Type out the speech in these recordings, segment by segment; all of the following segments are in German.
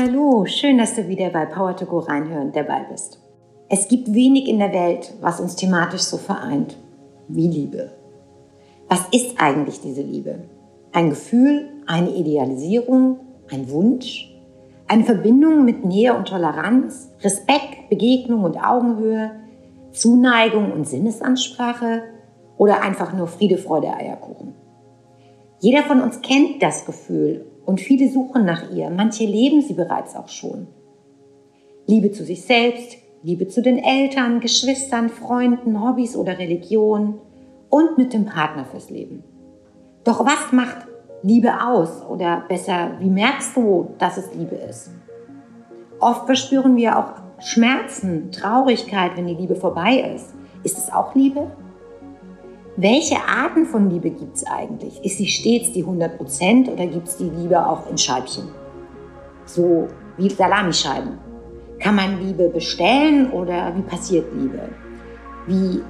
Hallo, schön, dass du wieder bei Power to Go reinhören dabei bist. Es gibt wenig in der Welt, was uns thematisch so vereint wie Liebe. Was ist eigentlich diese Liebe? Ein Gefühl, eine Idealisierung, ein Wunsch, eine Verbindung mit Nähe und Toleranz, Respekt, Begegnung und Augenhöhe, Zuneigung und Sinnesansprache oder einfach nur Friede, Freude, Eierkuchen. Jeder von uns kennt das Gefühl und viele suchen nach ihr. Manche leben sie bereits auch schon. Liebe zu sich selbst, Liebe zu den Eltern, Geschwistern, Freunden, Hobbys oder Religion und mit dem Partner fürs Leben. Doch was macht Liebe aus? Oder besser, wie merkst du, dass es Liebe ist? Oft verspüren wir auch Schmerzen, Traurigkeit, wenn die Liebe vorbei ist. Ist es auch Liebe? Welche Arten von Liebe gibt es eigentlich? Ist sie stets die 100% oder gibt es die Liebe auch in Scheibchen? So wie Salamischeiben. Kann man Liebe bestellen oder wie passiert Liebe? Wie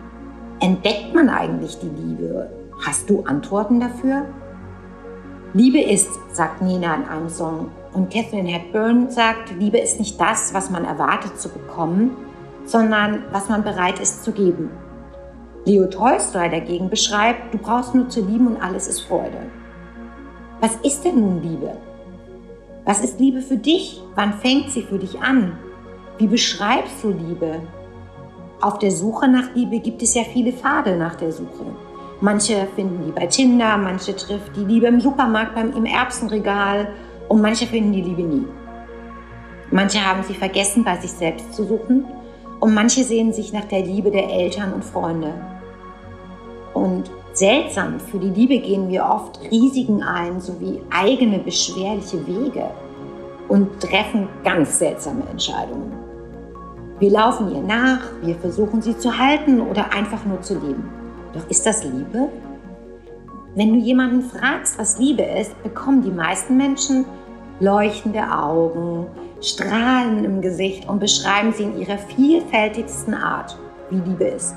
entdeckt man eigentlich die Liebe? Hast du Antworten dafür? Liebe ist, sagt Nina in einem Song. Und Catherine Hepburn sagt, Liebe ist nicht das, was man erwartet zu bekommen, sondern was man bereit ist zu geben. Leo Tolstoi dagegen beschreibt, du brauchst nur zu lieben und alles ist Freude. Was ist denn nun Liebe? Was ist Liebe für dich? Wann fängt sie für dich an? Wie beschreibst du Liebe? Auf der Suche nach Liebe gibt es ja viele Pfade nach der Suche. Manche finden die bei Tinder, manche trifft die Liebe im Supermarkt beim, im Erbsenregal und manche finden die Liebe nie. Manche haben sie vergessen, bei sich selbst zu suchen und manche sehen sich nach der Liebe der Eltern und Freunde. Und seltsam, für die Liebe gehen wir oft Risiken ein, sowie eigene beschwerliche Wege und treffen ganz seltsame Entscheidungen. Wir laufen ihr nach, wir versuchen sie zu halten oder einfach nur zu lieben. Doch ist das Liebe? Wenn du jemanden fragst, was Liebe ist, bekommen die meisten Menschen leuchtende Augen, Strahlen im Gesicht und beschreiben sie in ihrer vielfältigsten Art, wie Liebe ist.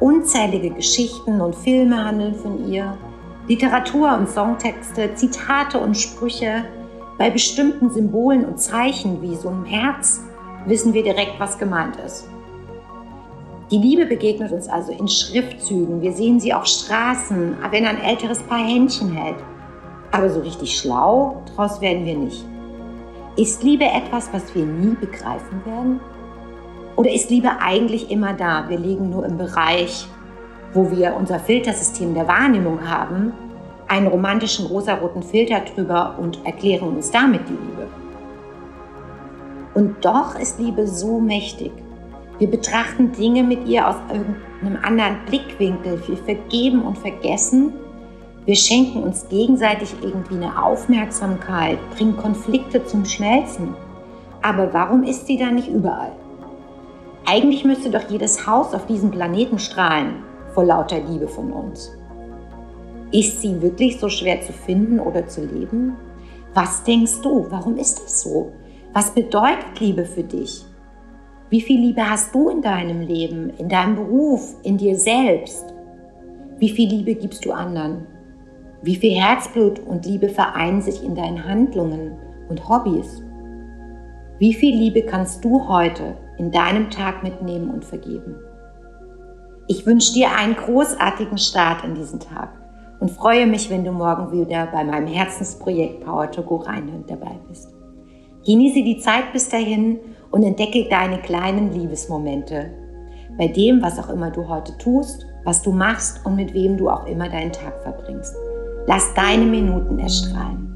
Unzählige Geschichten und Filme handeln von ihr, Literatur und Songtexte, Zitate und Sprüche. Bei bestimmten Symbolen und Zeichen wie so einem Herz wissen wir direkt, was gemeint ist. Die Liebe begegnet uns also in Schriftzügen. Wir sehen sie auf Straßen, wenn ein älteres Paar Händchen hält. Aber so richtig schlau daraus werden wir nicht. Ist Liebe etwas, was wir nie begreifen werden? Oder ist Liebe eigentlich immer da? Wir liegen nur im Bereich, wo wir unser Filtersystem der Wahrnehmung haben, einen romantischen rosaroten Filter drüber und erklären uns damit die Liebe. Und doch ist Liebe so mächtig. Wir betrachten Dinge mit ihr aus irgendeinem anderen Blickwinkel. Wir vergeben und vergessen. Wir schenken uns gegenseitig irgendwie eine Aufmerksamkeit, bringen Konflikte zum Schmelzen. Aber warum ist sie da nicht überall? Eigentlich müsste doch jedes Haus auf diesem Planeten strahlen vor lauter Liebe von uns. Ist sie wirklich so schwer zu finden oder zu leben? Was denkst du? Warum ist das so? Was bedeutet Liebe für dich? Wie viel Liebe hast du in deinem Leben, in deinem Beruf, in dir selbst? Wie viel Liebe gibst du anderen? Wie viel Herzblut und Liebe vereinen sich in deinen Handlungen und Hobbys? Wie viel Liebe kannst du heute in deinem Tag mitnehmen und vergeben. Ich wünsche dir einen großartigen Start in diesen Tag und freue mich, wenn du morgen wieder bei meinem Herzensprojekt Power to Go reinhören dabei bist. Genieße die Zeit bis dahin und entdecke deine kleinen Liebesmomente bei dem, was auch immer du heute tust, was du machst und mit wem du auch immer deinen Tag verbringst. Lass deine Minuten erstrahlen.